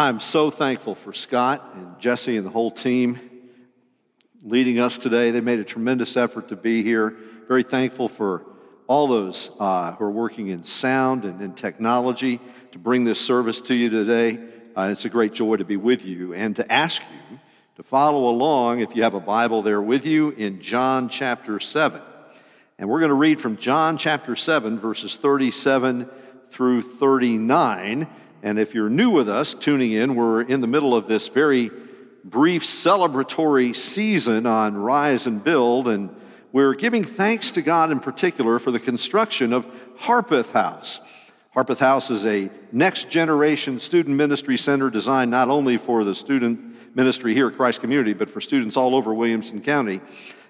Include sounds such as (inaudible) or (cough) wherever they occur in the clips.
I'm so thankful for Scott and Jesse and the whole team leading us today. They made a tremendous effort to be here. Very thankful for all those uh, who are working in sound and in technology to bring this service to you today. Uh, it's a great joy to be with you and to ask you to follow along if you have a Bible there with you in John chapter 7. And we're going to read from John chapter 7, verses 37 through 39. And if you're new with us, tuning in, we're in the middle of this very brief celebratory season on Rise and Build, and we're giving thanks to God in particular for the construction of Harpeth House. Harpeth House is a next generation student ministry center designed not only for the student ministry here at Christ Community, but for students all over Williamson County.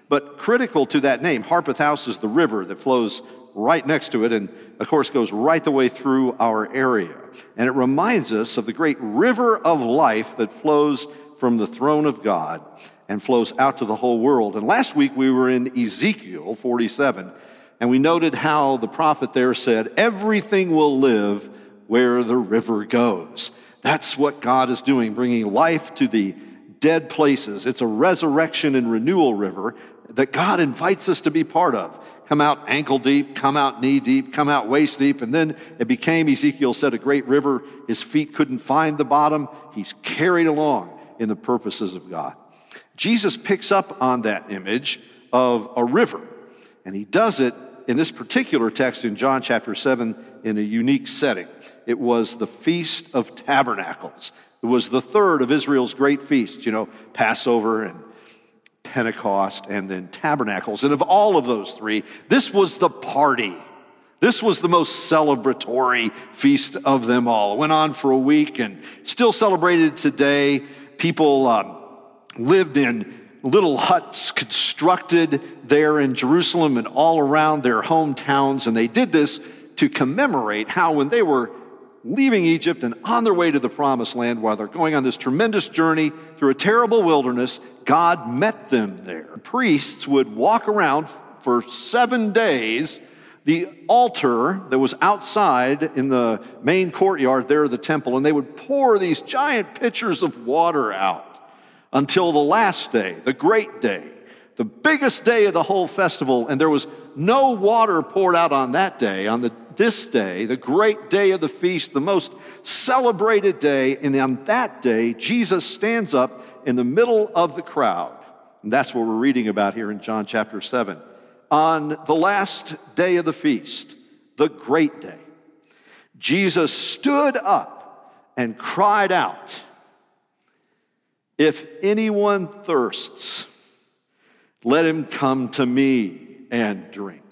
But critical to that name, Harpeth House is the river that flows right next to it and, of course, goes right the way through our area. And it reminds us of the great river of life that flows from the throne of God and flows out to the whole world. And last week we were in Ezekiel 47, and we noted how the prophet there said, Everything will live where the river goes. That's what God is doing, bringing life to the dead places. It's a resurrection and renewal river that God invites us to be part of. Come out ankle deep, come out knee deep, come out waist deep. And then it became, Ezekiel said, a great river. His feet couldn't find the bottom. He's carried along in the purposes of God. Jesus picks up on that image of a river, and he does it in this particular text in John chapter 7 in a unique setting. It was the Feast of Tabernacles. It was the third of Israel's great feasts, you know, Passover and Pentecost, and then Tabernacles. And of all of those three, this was the party. This was the most celebratory feast of them all. It went on for a week and still celebrated today. People um, lived in little huts constructed there in Jerusalem and all around their hometowns. And they did this to commemorate how, when they were leaving Egypt and on their way to the promised land while they're going on this tremendous journey through a terrible wilderness, God met them there. Priests would walk around for seven days. The altar that was outside in the main courtyard there of the temple, and they would pour these giant pitchers of water out until the last day, the great day, the biggest day of the whole festival, and there was no water poured out on that day, on the this day, the great day of the feast, the most celebrated day, and on that day, Jesus stands up in the middle of the crowd. And that's what we're reading about here in John chapter 7. On the last day of the feast, the great day, Jesus stood up and cried out, If anyone thirsts, let him come to me and drink.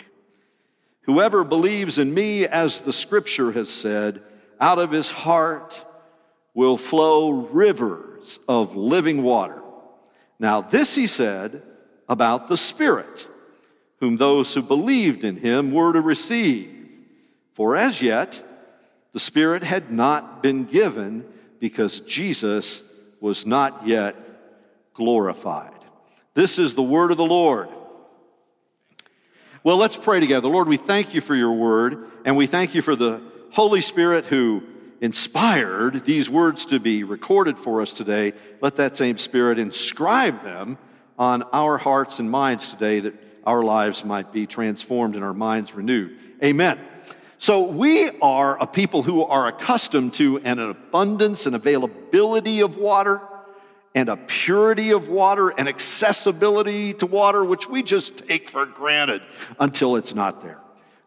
Whoever believes in me, as the scripture has said, out of his heart will flow rivers of living water. Now, this he said about the Spirit, whom those who believed in him were to receive. For as yet, the Spirit had not been given because Jesus was not yet glorified. This is the word of the Lord. Well, let's pray together. Lord, we thank you for your word, and we thank you for the Holy Spirit who inspired these words to be recorded for us today. Let that same Spirit inscribe them on our hearts and minds today that our lives might be transformed and our minds renewed. Amen. So we are a people who are accustomed to an abundance and availability of water and a purity of water and accessibility to water, which we just take for granted until it's not there.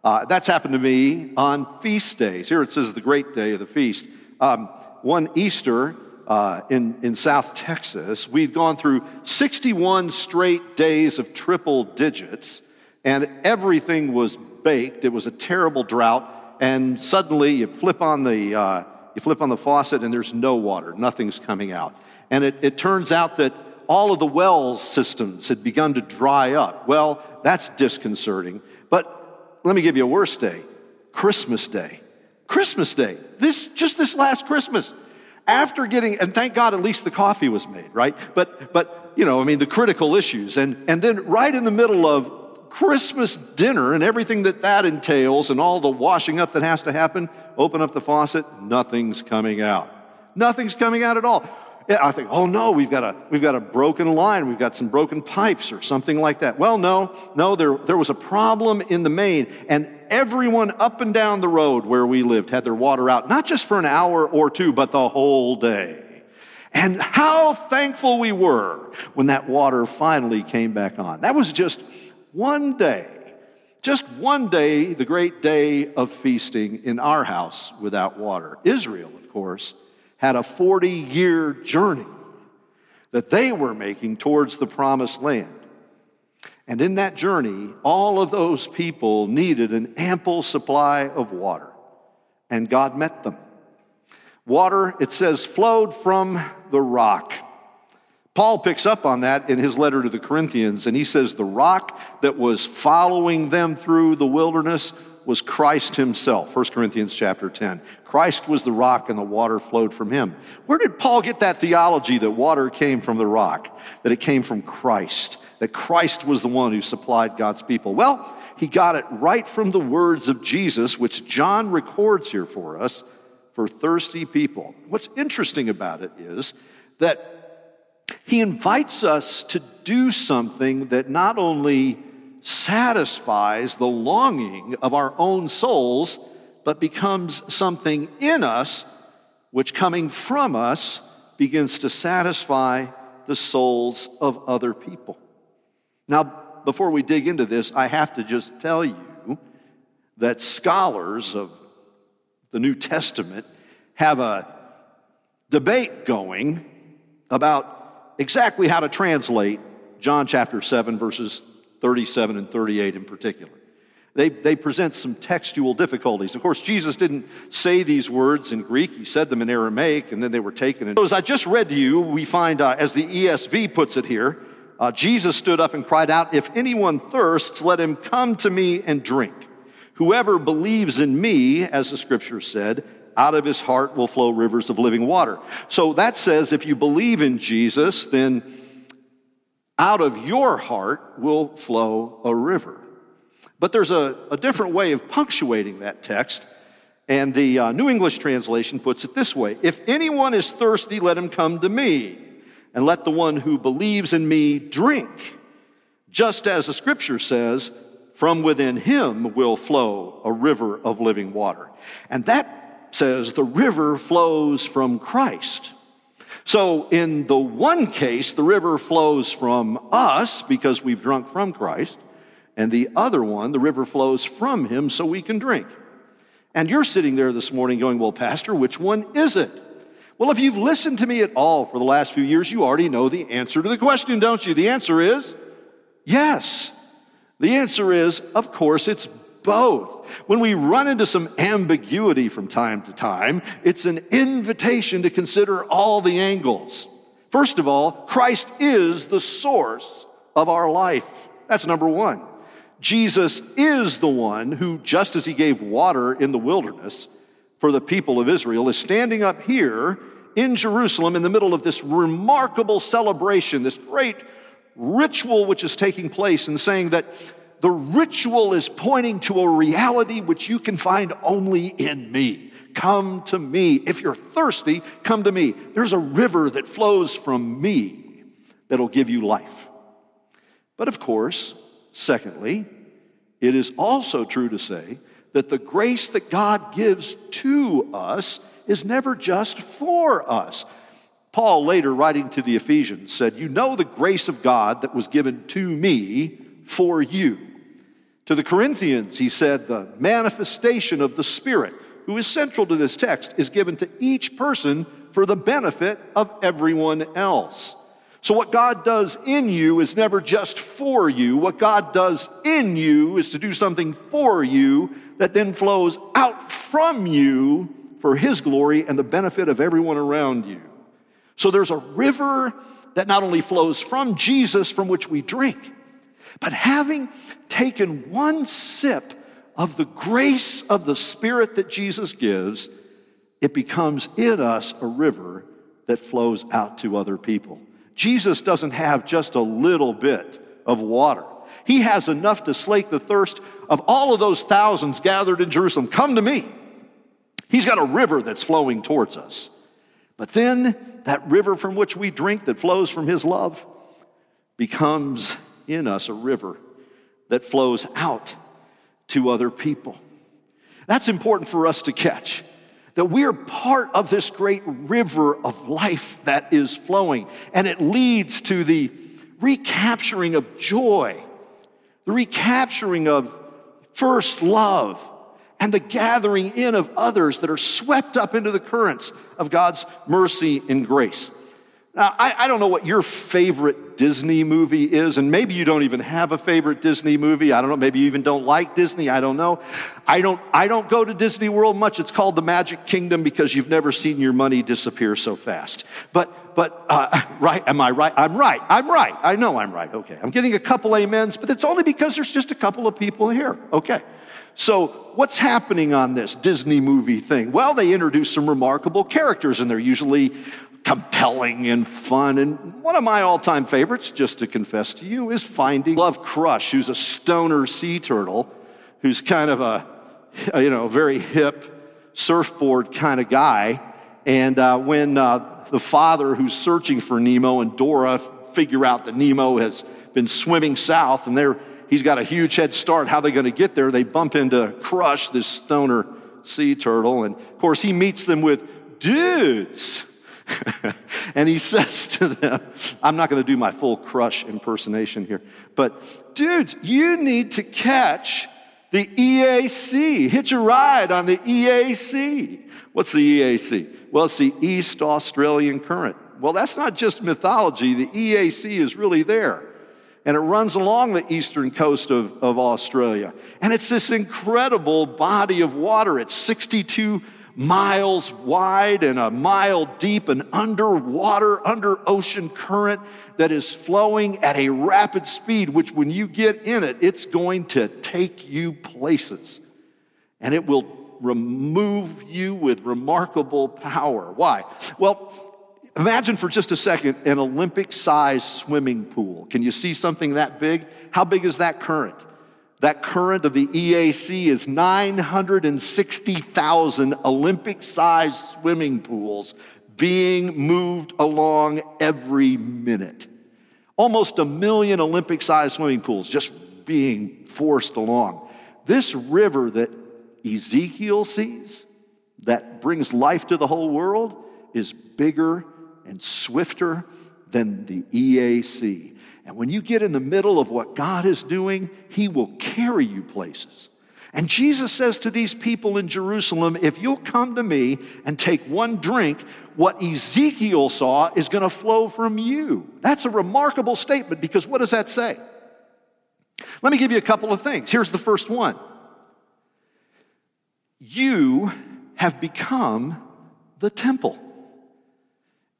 Uh, that's happened to me on feast days. Here it says the great day of the feast. Um, one Easter uh, in, in South Texas, we'd gone through 61 straight days of triple digits, and everything was baked. It was a terrible drought, and suddenly you flip on the uh, you flip on the faucet and there's no water, nothing's coming out. And it, it turns out that all of the well systems had begun to dry up. Well, that's disconcerting. But let me give you a worse day Christmas Day. Christmas Day. This, just this last Christmas. After getting, and thank God at least the coffee was made, right? But, but, you know, I mean, the critical issues. And, and then right in the middle of Christmas dinner and everything that that entails and all the washing up that has to happen, open up the faucet, nothing's coming out. Nothing's coming out at all. I think, oh no, we've got a, we've got a broken line. We've got some broken pipes or something like that. Well, no, no, there, there was a problem in the main and everyone up and down the road where we lived had their water out, not just for an hour or two, but the whole day. And how thankful we were when that water finally came back on. That was just one day, just one day, the great day of feasting in our house without water. Israel, of course, had a 40 year journey that they were making towards the promised land. And in that journey, all of those people needed an ample supply of water, and God met them. Water, it says, flowed from the rock. Paul picks up on that in his letter to the Corinthians, and he says the rock that was following them through the wilderness was Christ himself. 1 Corinthians chapter 10. Christ was the rock and the water flowed from him. Where did Paul get that theology that water came from the rock, that it came from Christ, that Christ was the one who supplied God's people? Well, he got it right from the words of Jesus, which John records here for us for thirsty people. What's interesting about it is that he invites us to do something that not only satisfies the longing of our own souls, but becomes something in us which, coming from us, begins to satisfy the souls of other people. Now, before we dig into this, I have to just tell you that scholars of the New Testament have a debate going about exactly how to translate John chapter 7, verses 37 and 38 in particular. They, they present some textual difficulties. Of course, Jesus didn't say these words in Greek. He said them in Aramaic, and then they were taken. In. So as I just read to you, we find, uh, as the ESV puts it here, uh, Jesus stood up and cried out, If anyone thirsts, let him come to me and drink. Whoever believes in me, as the scripture said, out of his heart will flow rivers of living water. So that says if you believe in Jesus, then out of your heart will flow a river. But there's a, a different way of punctuating that text. And the uh, New English translation puts it this way If anyone is thirsty, let him come to me, and let the one who believes in me drink. Just as the scripture says, from within him will flow a river of living water. And that says the river flows from Christ. So, in the one case, the river flows from us because we've drunk from Christ, and the other one, the river flows from Him so we can drink. And you're sitting there this morning going, Well, Pastor, which one is it? Well, if you've listened to me at all for the last few years, you already know the answer to the question, don't you? The answer is yes. The answer is, of course, it's both. When we run into some ambiguity from time to time, it's an invitation to consider all the angles. First of all, Christ is the source of our life. That's number one. Jesus is the one who, just as he gave water in the wilderness for the people of Israel, is standing up here in Jerusalem in the middle of this remarkable celebration, this great ritual which is taking place, and saying that the ritual is pointing to a reality which you can find only in me. Come to me. If you're thirsty, come to me. There's a river that flows from me that'll give you life. But of course, secondly, it is also true to say that the grace that God gives to us is never just for us. Paul, later writing to the Ephesians, said, You know the grace of God that was given to me for you. To the Corinthians, he said, the manifestation of the Spirit, who is central to this text, is given to each person for the benefit of everyone else. So, what God does in you is never just for you. What God does in you is to do something for you that then flows out from you for His glory and the benefit of everyone around you. So there's a river that not only flows from Jesus from which we drink, but having taken one sip of the grace of the Spirit that Jesus gives, it becomes in us a river that flows out to other people. Jesus doesn't have just a little bit of water. He has enough to slake the thirst of all of those thousands gathered in Jerusalem. Come to me. He's got a river that's flowing towards us. But then that river from which we drink that flows from his love becomes in us a river that flows out to other people. That's important for us to catch that we're part of this great river of life that is flowing, and it leads to the recapturing of joy, the recapturing of first love, and the gathering in of others that are swept up into the currents of God's mercy and grace. Now, I, I, don't know what your favorite Disney movie is, and maybe you don't even have a favorite Disney movie. I don't know. Maybe you even don't like Disney. I don't know. I don't, I don't go to Disney World much. It's called the Magic Kingdom because you've never seen your money disappear so fast. But, but, uh, (laughs) right? Am I right? I'm right. I'm right. I know I'm right. Okay. I'm getting a couple amens, but it's only because there's just a couple of people here. Okay. So, what's happening on this Disney movie thing? Well, they introduce some remarkable characters, and they're usually compelling and fun. And one of my all time favorites, just to confess to you, is Finding Love Crush, who's a stoner sea turtle who's kind of a, you know, very hip surfboard kind of guy. And uh, when uh, the father who's searching for Nemo and Dora figure out that Nemo has been swimming south and they're, he's got a huge head start, how are they going to get there? They bump into Crush, this stoner sea turtle. And of course, he meets them with dudes (laughs) and he says to them, I'm not going to do my full crush impersonation here, but dudes, you need to catch the EAC. Hitch a ride on the EAC. What's the EAC? Well, it's the East Australian Current. Well, that's not just mythology. The EAC is really there. And it runs along the eastern coast of, of Australia. And it's this incredible body of water. It's 62 miles wide and a mile deep, an underwater, under ocean current that is flowing at a rapid speed, which when you get in it, it's going to take you places. And it will remove you with remarkable power. Why? Well, imagine for just a second an Olympic sized swimming pool. Can you see something that big? How big is that current? That current of the EAC is 960,000 Olympic sized swimming pools being moved along every minute. Almost a million Olympic sized swimming pools just being forced along. This river that Ezekiel sees, that brings life to the whole world, is bigger and swifter than the EAC. And when you get in the middle of what God is doing, He will carry you places. And Jesus says to these people in Jerusalem, if you'll come to me and take one drink, what Ezekiel saw is going to flow from you. That's a remarkable statement because what does that say? Let me give you a couple of things. Here's the first one You have become the temple.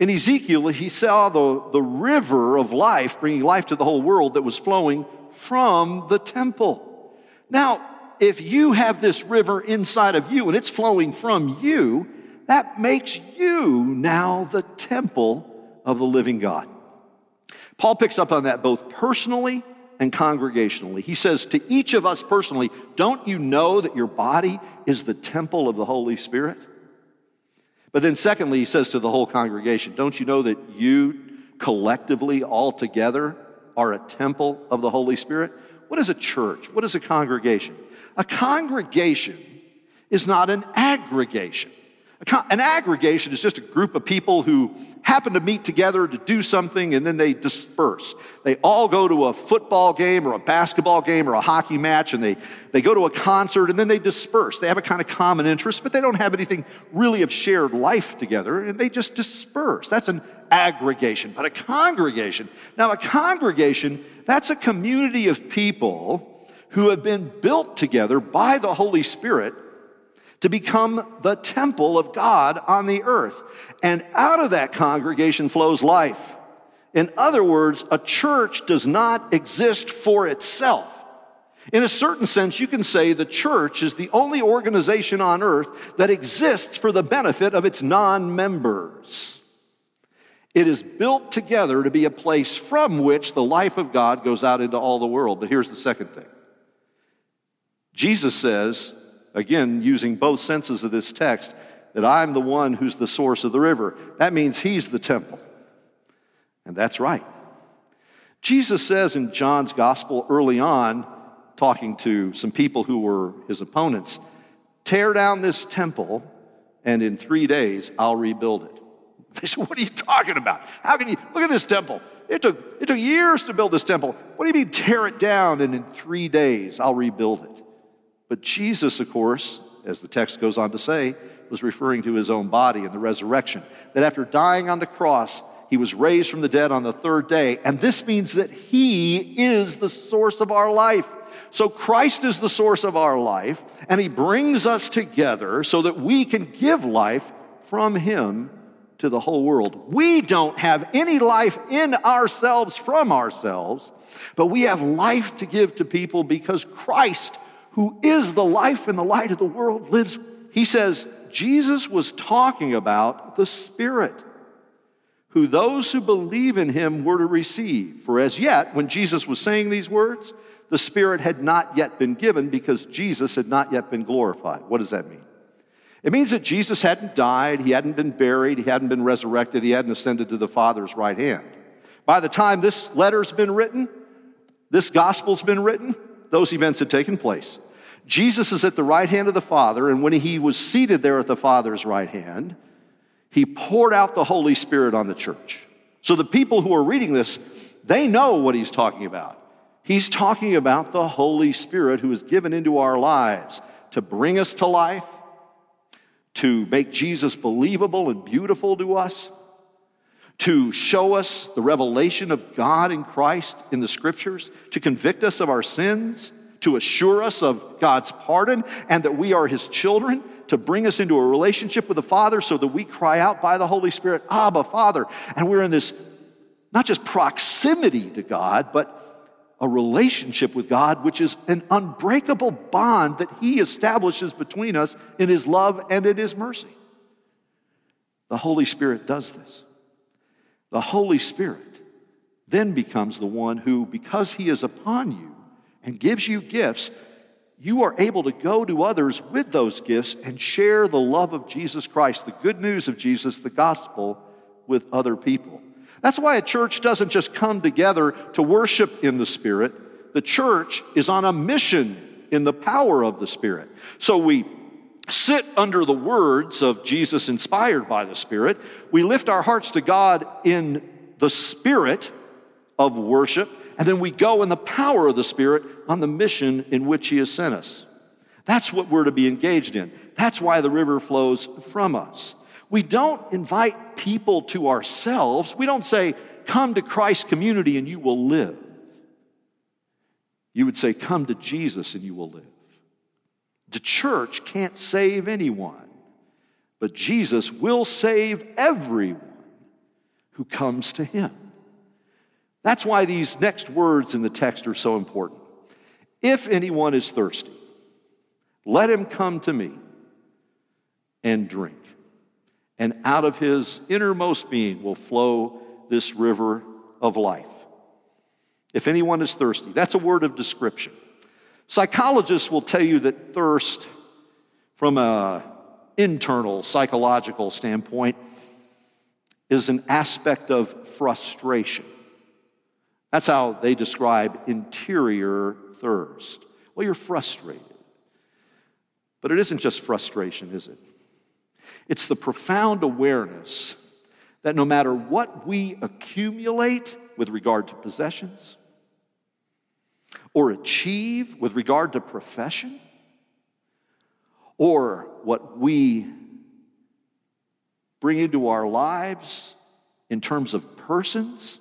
In Ezekiel, he saw the, the river of life, bringing life to the whole world, that was flowing from the temple. Now, if you have this river inside of you and it's flowing from you, that makes you now the temple of the living God. Paul picks up on that both personally and congregationally. He says to each of us personally, Don't you know that your body is the temple of the Holy Spirit? But then, secondly, he says to the whole congregation, Don't you know that you collectively, all together, are a temple of the Holy Spirit? What is a church? What is a congregation? A congregation is not an aggregation. An aggregation is just a group of people who happen to meet together to do something and then they disperse. They all go to a football game or a basketball game or a hockey match and they, they go to a concert and then they disperse. They have a kind of common interest, but they don't have anything really of shared life together and they just disperse. That's an aggregation. But a congregation, now a congregation, that's a community of people who have been built together by the Holy Spirit to become the temple of God on the earth. And out of that congregation flows life. In other words, a church does not exist for itself. In a certain sense, you can say the church is the only organization on earth that exists for the benefit of its non members. It is built together to be a place from which the life of God goes out into all the world. But here's the second thing Jesus says, again, using both senses of this text, that I'm the one who's the source of the river. That means he's the temple. And that's right. Jesus says in John's gospel early on, talking to some people who were his opponents, tear down this temple, and in three days I'll rebuild it. (laughs) They said, What are you talking about? How can you look at this temple? It took, it took years to build this temple. What do you mean tear it down and in three days I'll rebuild it? But Jesus, of course, as the text goes on to say, was referring to his own body and the resurrection. That after dying on the cross, he was raised from the dead on the third day. And this means that he is the source of our life. So Christ is the source of our life, and He brings us together so that we can give life from Him to the whole world. We don't have any life in ourselves from ourselves, but we have life to give to people because Christ, who is the life and the light of the world, lives. He says, Jesus was talking about the Spirit who those who believe in him were to receive. For as yet, when Jesus was saying these words, the Spirit had not yet been given because Jesus had not yet been glorified. What does that mean? It means that Jesus hadn't died, he hadn't been buried, he hadn't been resurrected, he hadn't ascended to the Father's right hand. By the time this letter's been written, this gospel's been written, those events had taken place. Jesus is at the right hand of the Father, and when he was seated there at the Father's right hand, he poured out the Holy Spirit on the church. So the people who are reading this, they know what he's talking about. He's talking about the Holy Spirit who is given into our lives to bring us to life, to make Jesus believable and beautiful to us, to show us the revelation of God in Christ in the scriptures, to convict us of our sins, to assure us of God's pardon and that we are His children, to bring us into a relationship with the Father so that we cry out by the Holy Spirit, Abba, Father. And we're in this not just proximity to God, but a relationship with God, which is an unbreakable bond that He establishes between us in His love and in His mercy. The Holy Spirit does this. The Holy Spirit then becomes the one who, because He is upon you and gives you gifts, you are able to go to others with those gifts and share the love of Jesus Christ, the good news of Jesus, the gospel, with other people. That's why a church doesn't just come together to worship in the Spirit. The church is on a mission in the power of the Spirit. So we sit under the words of Jesus inspired by the Spirit. We lift our hearts to God in the Spirit of worship, and then we go in the power of the Spirit on the mission in which He has sent us. That's what we're to be engaged in. That's why the river flows from us. We don't invite people to ourselves. We don't say, Come to Christ's community and you will live. You would say, Come to Jesus and you will live. The church can't save anyone, but Jesus will save everyone who comes to him. That's why these next words in the text are so important. If anyone is thirsty, let him come to me and drink and out of his innermost being will flow this river of life. If anyone is thirsty, that's a word of description. Psychologists will tell you that thirst, from an internal psychological standpoint, is an aspect of frustration. That's how they describe interior thirst. Well, you're frustrated. But it isn't just frustration, is it? It's the profound awareness that no matter what we accumulate with regard to possessions or achieve with regard to profession or what we bring into our lives in terms of persons,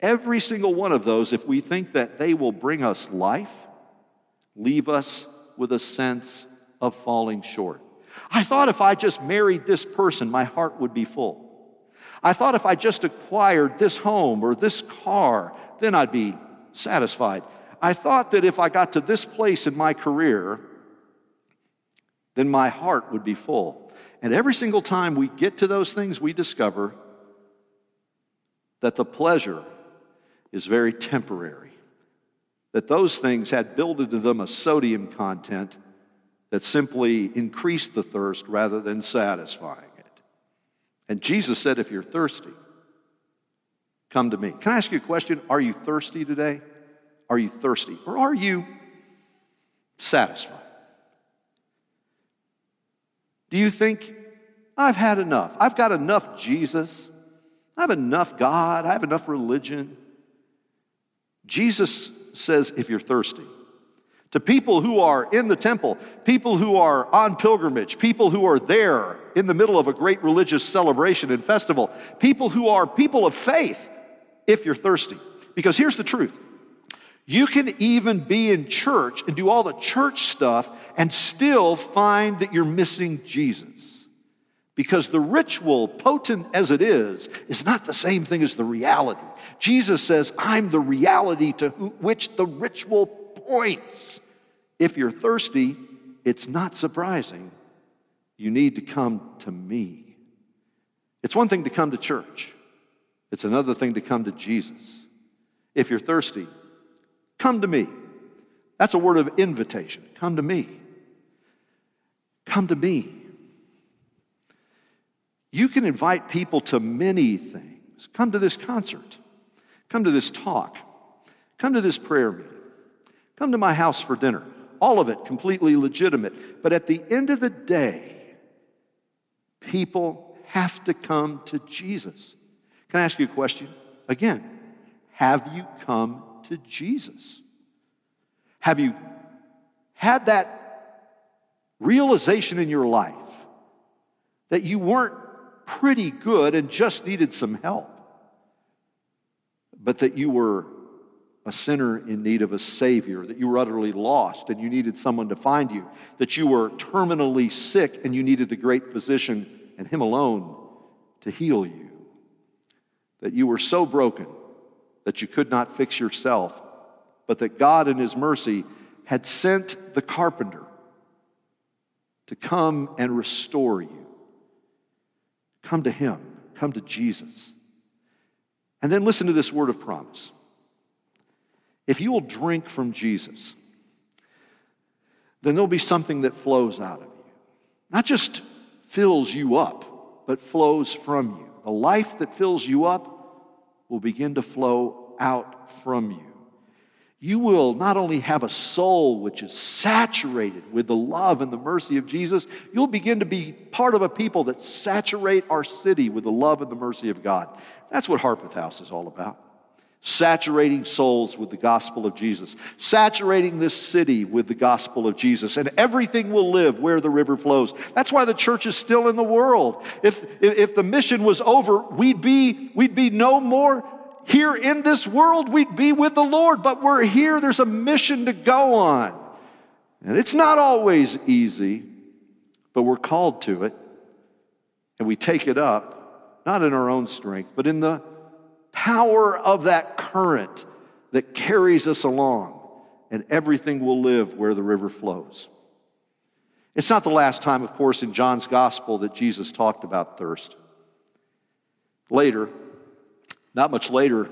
every single one of those, if we think that they will bring us life, leave us with a sense of falling short. I thought if I just married this person, my heart would be full. I thought if I just acquired this home or this car, then I'd be satisfied. I thought that if I got to this place in my career, then my heart would be full. And every single time we get to those things, we discover that the pleasure is very temporary. That those things had built into them a sodium content that simply increased the thirst rather than satisfying it. And Jesus said, If you're thirsty, come to me. Can I ask you a question? Are you thirsty today? Are you thirsty? Or are you satisfied? Do you think, I've had enough? I've got enough Jesus. I have enough God. I have enough religion. Jesus says, if you're thirsty, to people who are in the temple, people who are on pilgrimage, people who are there in the middle of a great religious celebration and festival, people who are people of faith, if you're thirsty. Because here's the truth you can even be in church and do all the church stuff and still find that you're missing Jesus. Because the ritual, potent as it is, is not the same thing as the reality. Jesus says, I'm the reality to which the ritual points. If you're thirsty, it's not surprising. You need to come to me. It's one thing to come to church, it's another thing to come to Jesus. If you're thirsty, Come to me. That's a word of invitation. Come to me. Come to me. You can invite people to many things. Come to this concert. Come to this talk. Come to this prayer meeting. Come to my house for dinner. All of it completely legitimate. But at the end of the day, people have to come to Jesus. Can I ask you a question? Again, have you come to Jesus? Have you had that realization in your life that you weren't pretty good and just needed some help, but that you were a sinner in need of a Savior, that you were utterly lost and you needed someone to find you, that you were terminally sick and you needed the great physician and Him alone to heal you, that you were so broken that you could not fix yourself, but that God in His mercy had sent the carpenter to come and restore you. Come to Him, come to Jesus. And then listen to this word of promise. If you will drink from Jesus, then there'll be something that flows out of you. Not just fills you up, but flows from you. The life that fills you up will begin to flow out from you. You will not only have a soul which is saturated with the love and the mercy of Jesus, you'll begin to be part of a people that saturate our city with the love and the mercy of God. That's what Harpeth House is all about. Saturating souls with the gospel of Jesus, saturating this city with the gospel of Jesus, and everything will live where the river flows. That's why the church is still in the world. If, if the mission was over, we'd be, we'd be no more here in this world, we'd be with the Lord, but we're here. There's a mission to go on. And it's not always easy, but we're called to it. And we take it up, not in our own strength, but in the power of that current that carries us along. And everything will live where the river flows. It's not the last time, of course, in John's gospel that Jesus talked about thirst. Later, not much later,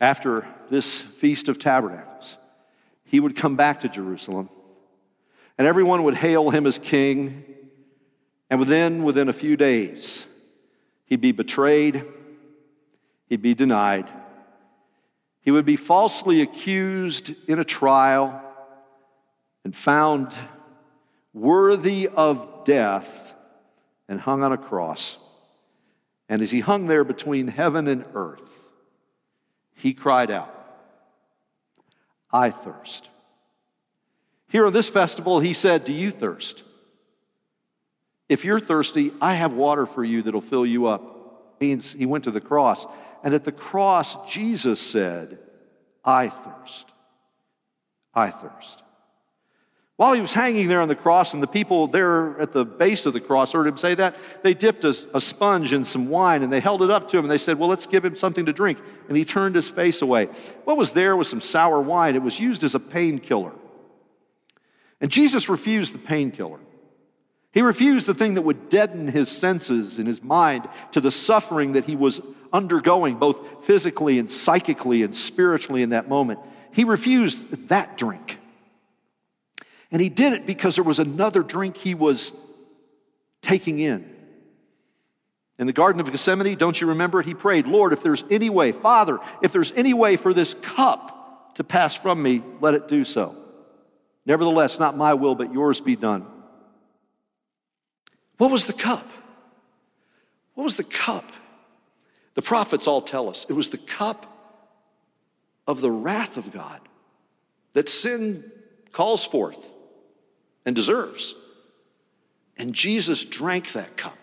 after this Feast of Tabernacles, he would come back to Jerusalem, and everyone would hail him as king. And within, within a few days, he'd be betrayed, he'd be denied, he would be falsely accused in a trial and found worthy of death and hung on a cross. And as he hung there between heaven and earth, he cried out, I thirst. Here on this festival, he said, Do you thirst? If you're thirsty, I have water for you that'll fill you up. Means he went to the cross. And at the cross, Jesus said, I thirst. I thirst. While he was hanging there on the cross, and the people there at the base of the cross heard him say that, they dipped a, a, sponge in some wine and they held it up to him and they said, Well, let's give him something to drink. And he turned his face away. What was there was some sour wine. It was used as a painkiller. And Jesus refused the painkiller. He refused the thing that would deaden his senses and his mind to the suffering that he was undergoing, both physically and psychically and spiritually in that moment. He refused that drink. And he did it because there was another drink he was taking in. In the Garden of Gethsemane, don't you remember it? He prayed, Lord, if there's any way, Father, if there's any way for this cup to pass from me, let it do so. Nevertheless, not my will, but yours be done. What was the cup? What was the cup? The prophets all tell us it was the cup of the wrath of God that sin calls forth and deserves. And Jesus drank that cup.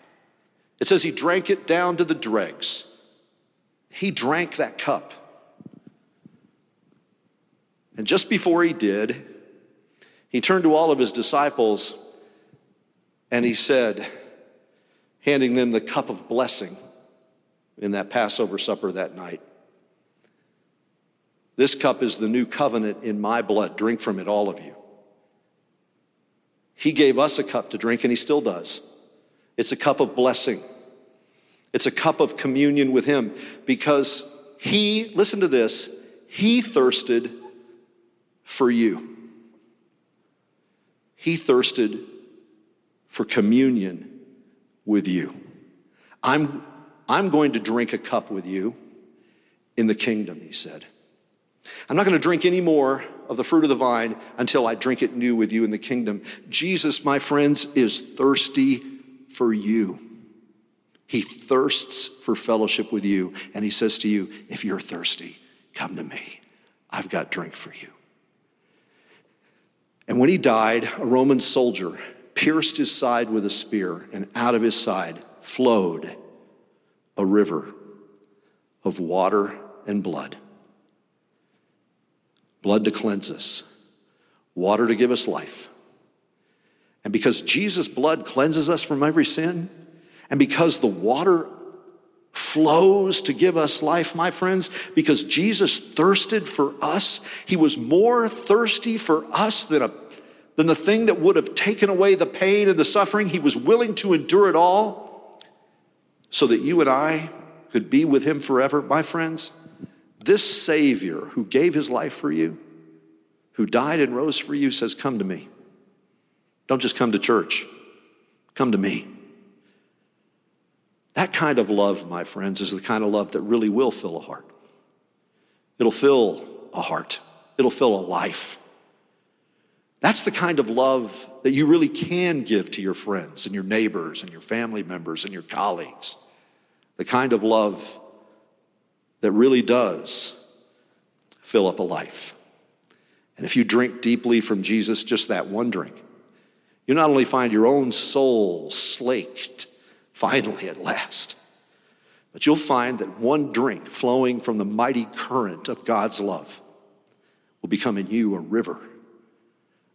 It says he drank it down to the dregs. He drank that cup. And just before he did, he turned to all of his disciples and he said, handing them the cup of blessing in that Passover supper that night. This cup is the new covenant in my blood. Drink from it, all of you. He gave us a cup to drink, and He still does. It's a cup of blessing, it's a cup of communion with Him because He, listen to this, He thirsted for you. He thirsted for communion with you. I'm, I'm going to drink a cup with you in the kingdom, he said. I'm not going to drink any more of the fruit of the vine until I drink it new with you in the kingdom. Jesus, my friends, is thirsty for you. He thirsts for fellowship with you. And he says to you, if you're thirsty, come to me. I've got drink for you. And when he died, a Roman soldier pierced his side with a spear, and out of his side flowed a river of water and blood blood to cleanse us, water to give us life. And because Jesus' blood cleanses us from every sin, and because the water flows to give us life, my friends, because Jesus thirsted for us, he was more thirsty for us than, a, than the thing that would have taken away the pain and the suffering. He was willing to endure it all so that you and I could be with him forever, my friends. This Savior who gave his life for you, who died and rose for you, says, Come to me. Don't just come to church, come to me. That kind of love, my friends, is the kind of love that really will fill a heart. It'll fill a heart, it'll fill a life. That's the kind of love that you really can give to your friends and your neighbors and your family members and your colleagues. The kind of love that really does fill up a life. And if you drink deeply from Jesus, just that one drink, you not only find your own soul slaked, finally at last, but you'll find that one drink flowing from the mighty current of God's love will become in you a river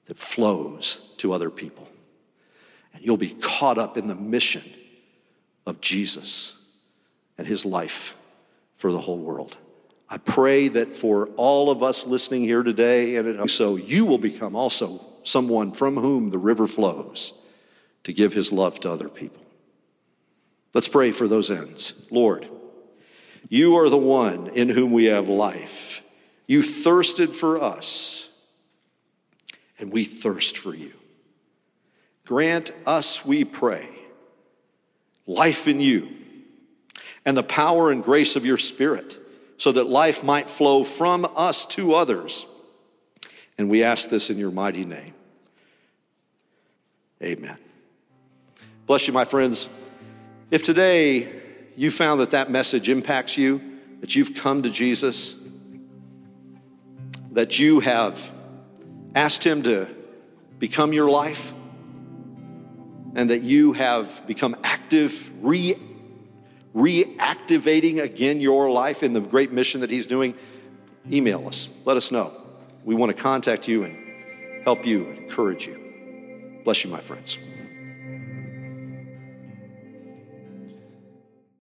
that flows to other people. And you'll be caught up in the mission of Jesus and his life for the whole world. I pray that for all of us listening here today, and so you will become also someone from whom the river flows to give his love to other people. Let's pray for those ends. Lord, you are the one in whom we have life. You thirsted for us, and we thirst for you. Grant us, we pray, life in you and the power and grace of your Spirit, so that life might flow from us to others. And we ask this in your mighty name. Amen. Bless you, my friends. If today you found that that message impacts you, that you've come to Jesus, that you have asked Him to become your life, and that you have become active, re reactivating again your life in the great mission that He's doing, email us. Let us know. We want to contact you and help you and encourage you. Bless you, my friends.